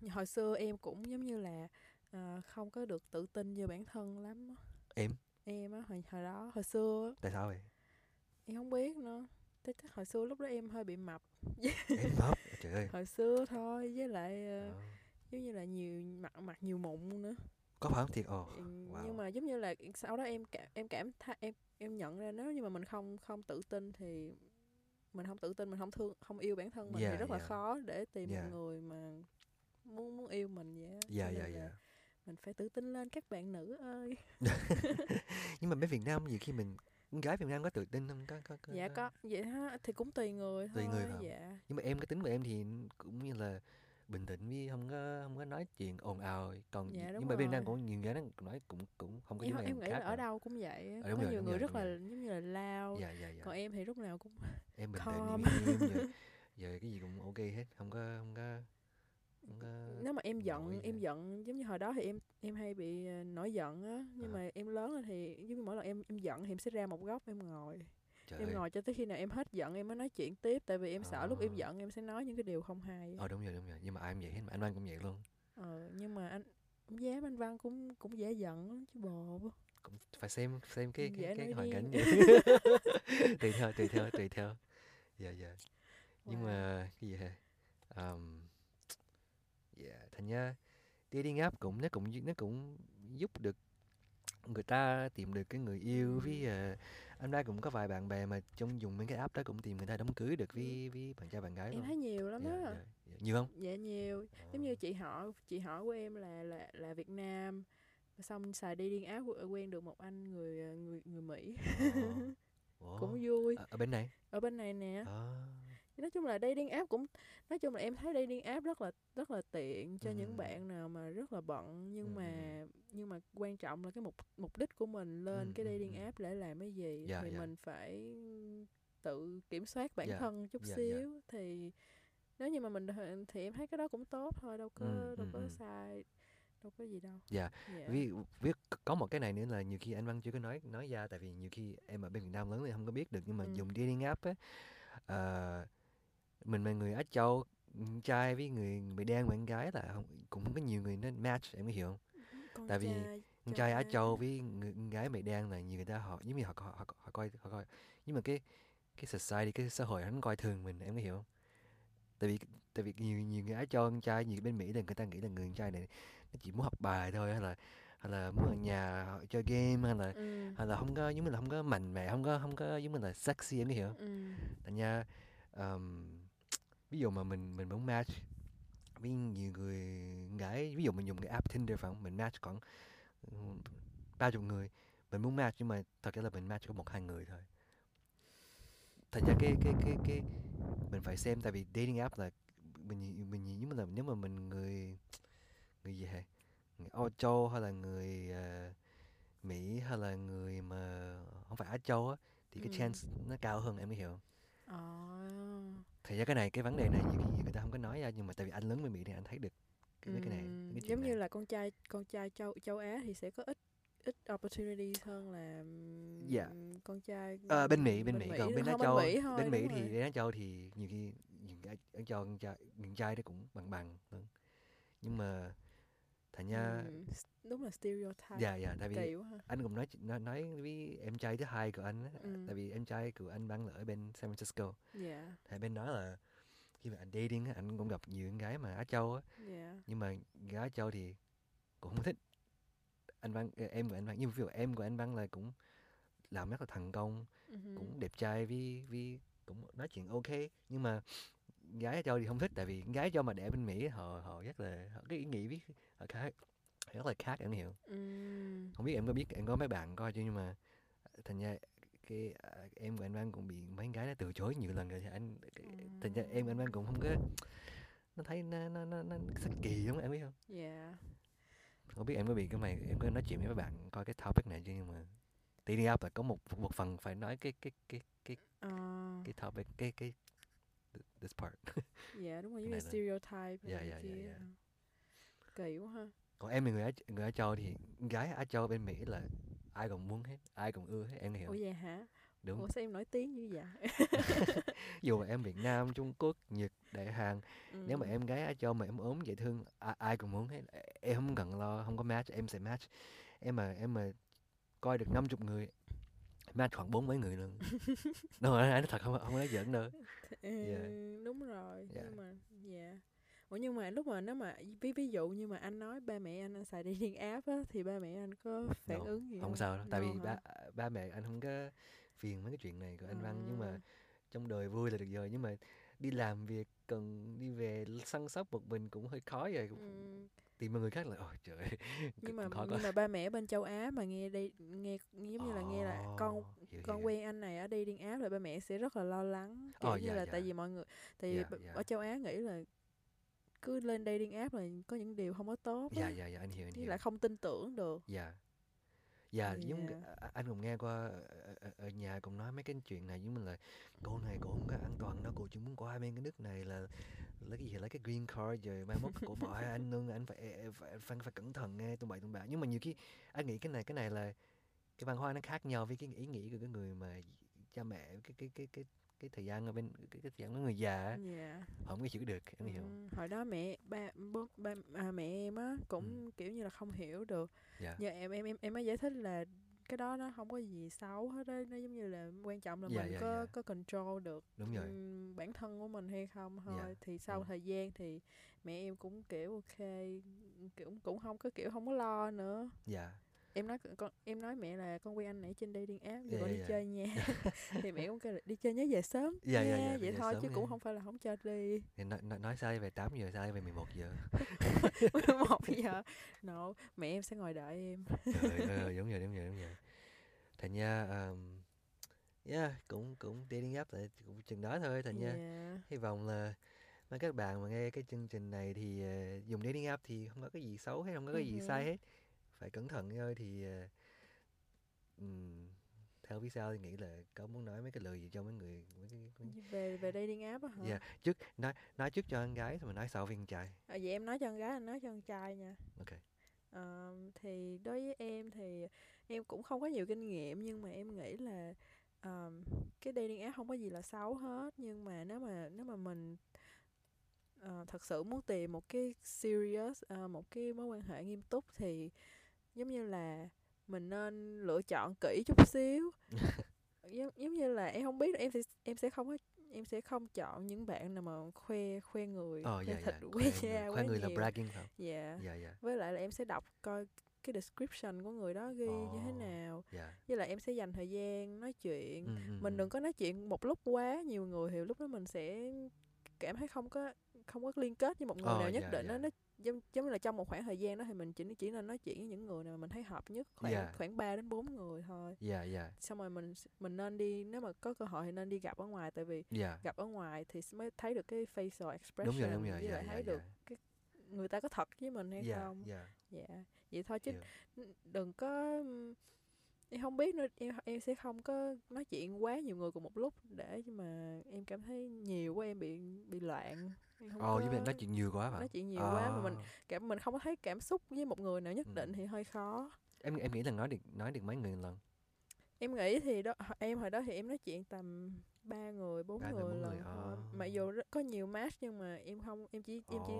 này hồi xưa em cũng giống như là à, không có được tự tin về bản thân lắm em? Em á hồi hồi đó hồi xưa tại sao vậy? Em không biết nữa. Tức chắc hồi xưa lúc đó em hơi bị mập. Em mập? Trời ơi. Hồi xưa thôi với lại ờ, Ờ. giống như là nhiều mặt mặt nhiều mụn nữa. Có phải không? Thiệt ồ Ừ, wow. nhưng mà giống như là sau đó em cảm em cảm tha, em em nhận ra nếu như mà mình không không tự tin thì mình không tự tin mình không thương không yêu bản thân mình Dạ, thì rất là dạ. khó để tìm Dạ. một người mà muốn muốn yêu mình vậy dạ dạ là dạ mình phải tự tin lên các bạn nữ ơi. Nhưng mà bên Việt Nam nhiều khi mình con gái Việt Nam có tự tin không? Có có, có dạ có. Vậy ha thì cũng tùy người thôi Tùy người không? dạ. Nhưng mà em cái tính của em thì cũng như là bình tĩnh với không có không có nói chuyện ồn ào. Còn Dạ, nhưng mà bên Nam cũng nhiều người nó nói cũng cũng không có em, giống em nghĩ là ở đâu. cũng vậy á. Ờ, có rồi, nhiều người rồi, rất là giống như là lao. Dạ dạ dạ. Còn em thì lúc nào cũng em bình tĩnh giờ, giờ cái gì cũng ok hết không có không có nếu mà em giận em giận giống như hồi đó thì em em hay bị ờ, nổi giận á. Nhưng À. mà em lớn lên thì giống như mỗi lần em em giận thì em sẽ ra một góc em ngồi trời em ơi. ngồi cho tới khi nào em hết giận em mới nói chuyện tiếp tại vì em sợ lúc em À. giận em sẽ nói những cái điều không hay ờ đúng rồi đúng rồi. Nhưng mà ai cũng vậy hết mà anh Văn cũng vậy luôn. Ờ nhưng mà anh không dám anh văn cũng cũng dễ giận lắm chứ bồ cũng phải xem xem cái cái, cái hoàn cảnh vậy. Tùy theo tùy theo tùy theo. Dạ dạ. Nhưng Wow. mà cái gì hả? Um, yeah, thành ra dating app cũng nó cũng nó cũng giúp được người ta tìm được cái người yêu với uh, anh ra cũng có vài bạn bè mà trong dùng mấy cái app đó cũng tìm người ta đám cưới được với với bạn trai bạn gái em thấy nhiều lắm Dạ, á. Dạ, dạ. nhiều không? Dạ nhiều. Giống như chị họ chị họ của em là là là Việt Nam. Xong xài dating app quen được một anh người ờ, người người Mỹ. Ồ. cũng vui. Ở, ở bên này? Ở bên này nè. À. nói chung là dating app cũng nói chung là em thấy dating app rất là rất là tiện cho Ừm. những bạn nào mà rất là bận nhưng Ừm, mà nhưng mà quan trọng là cái mục mục đích của mình lên Ừm, cái dating app để làm cái gì Dạ, thì dạ. mình phải tự kiểm soát bản Dạ, thân chút dạ. xíu thì nếu như mà mình thì em thấy cái đó cũng tốt thôi đâu có Ừm, đâu có ừm. sai đâu có gì đâu Dạ, dạ. Vì, vì có một cái này nữa là nhiều khi anh Văn chưa có nói nói ra tại vì nhiều khi em ở bên Việt Nam lớn thì không có biết được nhưng mà Ừ. dùng dating app á ờ, mình là người Á Châu trai với người người đen bạn gái là không, cũng không có nhiều người nó match em có hiểu không? con tại vì trai Con trai Á. Châu với người con gái mày đen là nhiều người ta họ giống như họ họ, họ, họ coi họ coi nhưng mà cái cái society cái xã hội hắn coi thường mình em có hiểu không? Tại vì tại vì nhiều nhiều người Á Châu con trai nhiều bên Mỹ là người ta nghĩ là người con trai này nó chỉ muốn học bài thôi hay là hay là muốn ở nhà họ chơi game hay là ừ. hay là không có giống như là không có mạnh mẽ không có không có giống như là sexy em có hiểu không? ừ. thành ra um, ví dụ mà mình mình muốn match với nhiều người gái ví dụ mình dùng cái app Tinder phải không mình match khoảng ba chục người mình muốn match nhưng mà thật ra là mình match có một hai người thôi thành ra cái cái cái cái mình phải xem tại vì dating app là mình mình nhìn nếu mà nếu mà mình người người gì hả người Âu Châu hay là người ờ, Mỹ hay là người mà không phải Á Châu á thì cái Ừ. chance nó cao hơn em có hiểu không? Ờ. Thì ra cái này cái vấn đề này nhiều khi người ta không có nói ra nhưng mà tại vì anh lớn bên Mỹ thì anh thấy được cái mấy cái này cái giống như này. là con trai con trai châu châu Á thì sẽ có ít ít opportunities hơn là Dạ. ừm, con trai Ờ, bên Mỹ bên Mỹ còn bên Á Châu Mỹ thôi, bên Mỹ thì bên Á Châu thì nhiều khi những cái ở Châu con trai con trai nó cũng bằng bằng luôn. nhưng mà thành ra s- đúng là stereotype dạ dạ tại vì anh cũng nói nói nói với em trai thứ hai của anh á, Ừ. tại vì em trai của anh đang ở bên San Francisco. Dạ. Thì bên đó là khi mà anh dating anh cũng gặp nhiều con gái mà Á Châu á. Dạ. Nhưng mà gái Á Châu thì cũng không thích. Anh Văn ờ, em của anh Văn nhưng ví dụ em của anh Văn là cũng làm rất là thành công ừm, cũng đẹp trai với với cũng nói chuyện ok. Nhưng mà gái châu thì không thích tại vì gái châu mà đẻ bên mỹ họ họ rất là họ cái ý nghĩ biết họ khác rất là khác em hiểu Ừm. không biết em có biết em có mấy bạn coi chưa nhưng mà thành ra cái à, em của anh Văn cũng bị mấy gái nó từ chối nhiều lần rồi thì anh thành ra em của anh Văn cũng không có nó thấy nó nó nó, nó sắc kỳ lắm em biết không Dạ. không biết em có bị cái mày em có nói chuyện với mấy bạn coi cái topic này chưa nhưng mà dating app là có một một phần phải nói cái cái cái cái Ờ, cái topic cái cái this part dạ đúng rồi, giống như stereotype Dạ, dạ, dạ. Kỳ quá ha. còn em là người ở người ở châu thì gái ở châu bên mỹ là ai cũng muốn hết ai cũng ưa hết em hiểu Ủa vậy hả? đúng Ủa sao em nổi tiếng như vậy? dù mà em Việt Nam Trung Quốc Nhật Đại Hàn nếu mà em gái ở châu mà em ốm dễ thương ai, ai cũng muốn hết em không cần lo không có match em sẽ match em mà em mà coi được 50 người match khoảng bốn mấy người luôn rồi anh nói thật không không nói giỡn đâu Ừ, Dạ. đúng rồi Dạ. nhưng mà dạ ủa nhưng mà lúc mà nếu mà ví ví dụ như mà anh nói ba mẹ anh, anh xài dating app á thì ba mẹ anh có phản No, ứng gì không sao đâu tại No vì hả? ba ba mẹ anh không có phiền mấy cái chuyện này của anh Văn nhưng mà À. trong đời vui là được rồi nhưng mà đi làm việc cần đi về săn sóc một mình cũng hơi khó rồi cũng Tìm một người khác là ôi trời nhưng mà nhưng mà ba mẹ bên châu Á mà nghe đây nghe giống như là nghe là con Ồ, hiểu, con hiểu. quen anh này ở dating app là ba mẹ sẽ rất là lo lắng kiểu Ồ, như dạ, là dạ. tại vì mọi người tại vì Dạ, b- dạ. ở châu Á nghĩ là cứ lên dating app là có những điều không có tốt dạ dạ dạ anh hiểu anh hiểu lại không tin tưởng được dạ dạ giống Dạ. a- anh cũng nghe qua ở, ở, ở nhà cũng nói mấy cái chuyện này giống như là cô này cô không có an toàn đâu cô chỉ muốn qua bên cái nước này là lấy cái gì lấy cái green card rồi mai mốt cổ bỏ anh luôn anh phải phải, phải phải cẩn thận nghe tụi bậy tụi bạ nhưng mà nhiều khi anh nghĩ cái này cái này là cái văn hóa nó khác nhau với cái ý nghĩ của cái người mà cha mẹ cái cái cái cái cái thời gian ở bên cái, cái thời gian của người già á, dạ. họ không có chịu được em hiểu Ừ, hồi đó mẹ ba bố ba à, mẹ em á cũng kiểu như là không hiểu được. Dạ. Giờ em em em em mới giải thích là cái đó nó không có gì xấu hết á nó giống như là quan trọng là Dạ, mình dạ, có dạ. có control được đúng rồi. bản thân của mình hay không thôi. Dạ, thì sau ừ. thời gian thì mẹ em cũng kiểu ok kiểu cũng không có kiểu không có lo nữa. Dạ em nói con em nói mẹ là con quen anh này trên dating app Dạ, giờ con dạ, đi dạ. chơi nha. Thì mẹ cũng kêu là đi chơi nhớ về sớm. Dạ, dạ, nha dạ, vậy thôi chứ nha. cũng không phải là không cho đi. Thì nói, nói, nói sai về 8 giờ sai về 11 giờ. Một giờ. No mẹ em sẽ ngồi đợi em. Trời ơi đúng rồi đúng rồi đúng rồi. Thành ra um, yeah cũng cũng dating app tại cũng chừng đó thôi thành ra Dạ. hy vọng là mấy các bạn mà nghe cái chương trình này thì ờ, dùng dating app thì không có cái gì xấu hết không có cái gì Ừ sai hết phải cẩn thận thôi thì ừm, theo phía sau thì nghĩ là có muốn nói mấy cái lời gì cho mấy người mấy cái, mấy... về về dating app á hả? Yeah, trước nói nói trước cho con gái rồi nói sau với con trai. À, vậy em nói cho con gái anh nói cho con trai nha. Ok. Ờ, thì đối với em thì em cũng không có nhiều kinh nghiệm nhưng mà em nghĩ là ờm, cái dating app không có gì là xấu hết. Nhưng mà nếu mà nếu mà mình ờ, thật sự muốn tìm một cái serious ờ, một cái mối quan hệ nghiêm túc thì giống như là mình nên lựa chọn kỹ chút xíu. Giống, giống như là em không biết em sẽ em sẽ không có em sẽ không chọn những bạn nào mà khoe khoe người ờ khoe dạ thịt dạ. khoe da khoe người là nhiều. bragging phải không dạ. Dạ dạ. Với lại là em sẽ đọc coi cái description của người đó ghi như thế Ồ. nào. dạ. Với lại em sẽ dành thời gian nói chuyện. Ừ, mình ừ. đừng có nói chuyện một lúc quá nhiều người thì lúc đó mình sẽ cảm thấy không có không có liên kết với một người Ờ, nào nhất dạ, định đó dạ. nó giống giống như là trong một khoảng thời gian đó thì mình chỉ chỉ nên nói chuyện với những người nào mà mình thấy hợp nhất khoảng Dạ. khoảng 3 đến 4 người thôi. Dạ dạ. Xong rồi mình mình nên đi nếu mà có cơ hội thì nên đi gặp ở ngoài tại vì dạ. gặp ở ngoài thì mới thấy được cái facial expression đúng rồi đúng rồi. với dạ lại dạ thấy dạ. được người ta có thật với mình hay dạ không. dạ. Dạ vậy thôi chứ n- đừng có em không biết nữa em em sẽ không có nói chuyện quá nhiều người cùng một lúc để mà em cảm thấy nhiều quá em bị bị loạn em không Ồ, với có nói chuyện nhiều quá phải nói chuyện nhiều quá mà mình Ờ. cảm mình không có thấy cảm xúc với một người nào nhất Ừ. định thì hơi khó em em nghĩ là nói được nói được mấy người lần em nghĩ thì đó em hồi đó thì em nói chuyện tầm ba người bốn Ba người, lần người, thôi. ờ. mặc dù rất- có nhiều match nhưng mà em không em chỉ em chỉ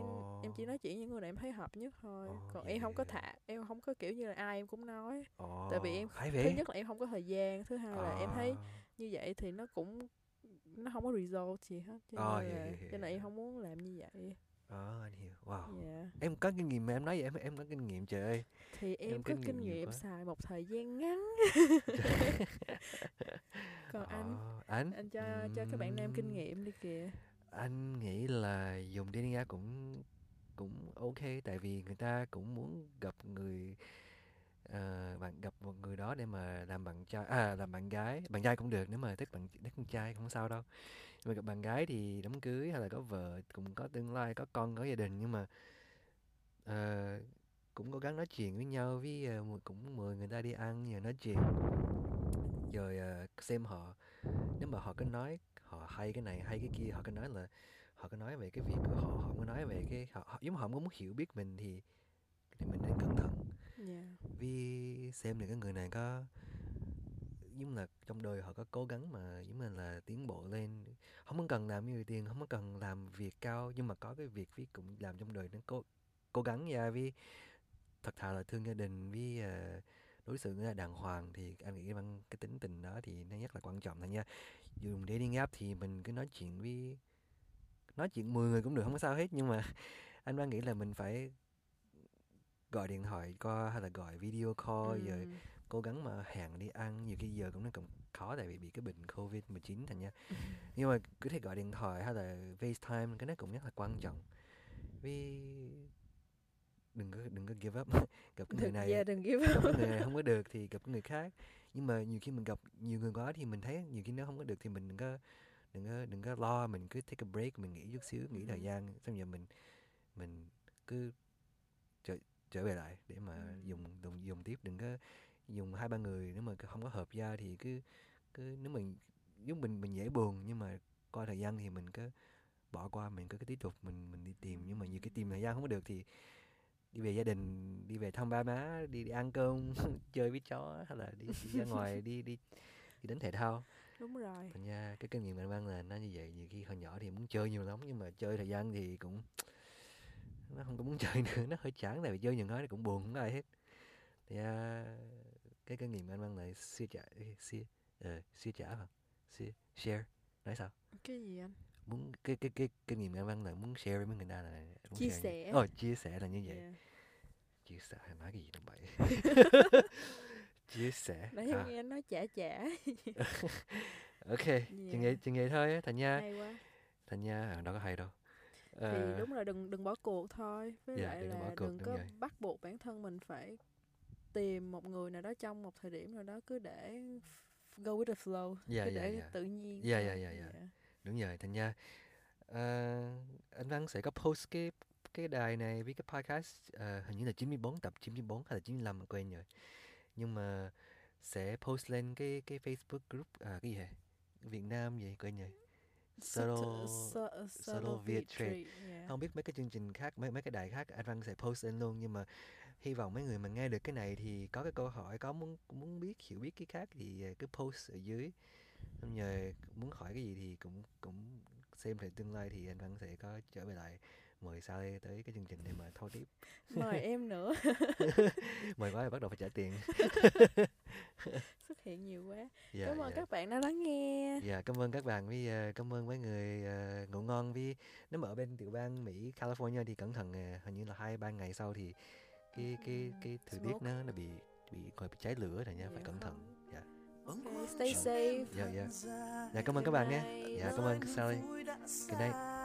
em chỉ Ồ. nói chuyện những người nào em thấy hợp nhất thôi. Ồ, còn hiểu, em không có thả em không có kiểu như là ai em cũng nói. Ồ, tại vì em thứ nhất là em không có thời gian thứ hai là em thấy như vậy thì nó cũng nó không có result gì hết cho Ờ, nên hiểu, là hiểu, hiểu, cho nên em không muốn làm như vậy Ờ, anh hiểu. Wow. dạ Em có kinh nghiệm mà em nói vậy em em có kinh nghiệm trời ơi. thì em, Em có kinh kinh nghiệm nghiệm xài một thời gian ngắn. Còn anh? Ờ, anh? Anh cho cho các bạn nam kinh nghiệm đi kìa. Anh nghĩ là dùng dating app cũng cũng ok tại vì người ta cũng muốn gặp người ờ, bạn gặp một người đó để mà làm bạn trai à làm bạn gái bạn trai cũng được nếu mà thích bạn thích con trai không sao đâu. Nhưng mà gặp bạn gái thì đám cưới hay là có vợ cũng có tương lai có con có gia đình nhưng mà ờ, cũng cố gắng nói chuyện với nhau với ờ, cũng mời người ta đi ăn rồi nói chuyện. Rồi ờ, xem họ nếu mà họ có nói họ hay cái này hay cái kia họ có nói là họ có nói về cái việc của họ họ cứ có nói về cái họ họ- nếu mà họ muốn hiểu biết mình thì thì mình nên cẩn thận yeah. vì xem được cái người này có giống là trong đời họ có cố gắng mà giống như là tiến bộ lên. Không có cần làm nhiều tiền không có cần làm việc cao nhưng mà có cái việc vì cũng làm trong đời nó cố cố gắng ra vì thật thà là thương gia đình với uh, à, đối xử là đàng hoàng thì anh nghĩ bằng cái tính tình đó thì nó rất là quan trọng thôi nha. Dùng dating app thì mình cứ nói chuyện với nói chuyện 10 người cũng được không có sao hết. Nhưng mà anh đang nghĩ là mình phải gọi điện thoại qua hay là gọi video call rồi Ừm, cố gắng mà hẹn đi ăn nhiều khi giờ cũng nó cũng khó tại vì bị cái bệnh covid 19 thành nha. Nhưng mà cứ thể gọi điện thoại hay là FaceTime cái đó cũng rất là quan trọng. Vì đừng có đừng có give up gặp cái người này dạ đừng give gặp up. cái người này không có được thì gặp cái người khác. Nhưng mà nhiều khi mình gặp nhiều người quá thì mình thấy nhiều khi nó không có được thì mình đừng có đừng có đừng có lo mình cứ take a break mình nghỉ chút xíu nghỉ thời Ừm. gian. Xong giờ mình mình cứ trở về lại để mà dùng dùng dùng tiếp đừng có dùng hai ba người. Nếu mà không có hợp ra thì cứ cứ nếu mình giúp mình mình dễ buồn nhưng mà qua thời gian thì mình cứ bỏ qua mình cứ, cứ tiếp tục mình mình đi tìm. Nhưng mà nhiều cái tìm thời gian không có được thì đi về gia đình đi về thăm ba má đi, đi ăn cơm chơi với chó hay là đi, đi ra ngoài đi đi đi đánh thể thao. Đúng rồi. Thành ra cái kinh nghiệm anh Văn là nó như vậy. Nhiều khi hồi nhỏ thì muốn chơi nhiều lắm nhưng mà chơi thời gian thì cũng nó không có muốn chơi nữa nó hơi chán tại vì chơi nhiều nói cũng buồn không ai hết. Thì à, cái kinh nghiệm anh Văn là chia trả chia ờ, chia trả hả? Chia share nói sao? Cái gì anh? Muốn cái cái cái kinh nghiệm anh Văn là muốn share với mấy người ta là muốn Chia sẻ. Ồ, chia sẻ là như vậy. Dạ. Chia sẻ nói cái gì đâu vậy chia sẻ nãy à, nghe anh nói chả chả. Ok chừng Dạ. vậy chừng vậy thôi thành nha. Thành nha à, đâu có hay đâu thì Ờ, đúng rồi đừng đừng bỏ cuộc thôi. Với Dạ, lại đừng là cuộc, đừng có rồi. bắt buộc bản thân mình phải tìm một người nào đó trong một thời điểm nào đó cứ để go with the flow Dạ, cứ dạ, để dạ. tự nhiên Dạ, dạ, dạ, dạ. đúng rồi thành nha. Ờ, anh Văn sẽ có post cái cái đài này với cái podcast ờ, hình như là 94 tập 94 hay là 95 mình quên rồi. Nhưng mà sẽ post lên cái cái Facebook group à, cái gì hả? Việt Nam gì quên rồi Subtle- Subtle, Subtle Việt Trade. dạ. không biết mấy cái chương trình khác mấy mấy cái đài khác anh Văn sẽ post lên luôn nhưng mà hy vọng mấy người mà nghe được cái này thì có cái câu hỏi có muốn muốn biết hiểu biết cái khác thì ờ, cứ post ở dưới xong nhờ muốn hỏi cái gì thì cũng cũng xem về tương lai thì anh Văn sẽ có trở về lại mời Sally tới cái chương trình để mà thâu tiếp. Mời em nữa. Mời quá thì bắt đầu phải trả tiền. Xuất hiện nhiều quá. Dạ cảm ơn dạ. các bạn đã lắng nghe. Dạ cảm ơn các bạn với ờ, cảm ơn mấy người ờ, ngủ ngon vì nếu mà ở bên tiểu bang Mỹ California thì cẩn thận ờ, hình như là hai ba ngày sau thì cái cái cái thời tiết nó nó bị bị gọi bị cháy lửa rồi nha phải Dạ cẩn thận. dạ. Ok, stay safe. Dạ dạ. Dạ cảm ơn các bạn nhé. Dạ cảm ơn Sally. Good night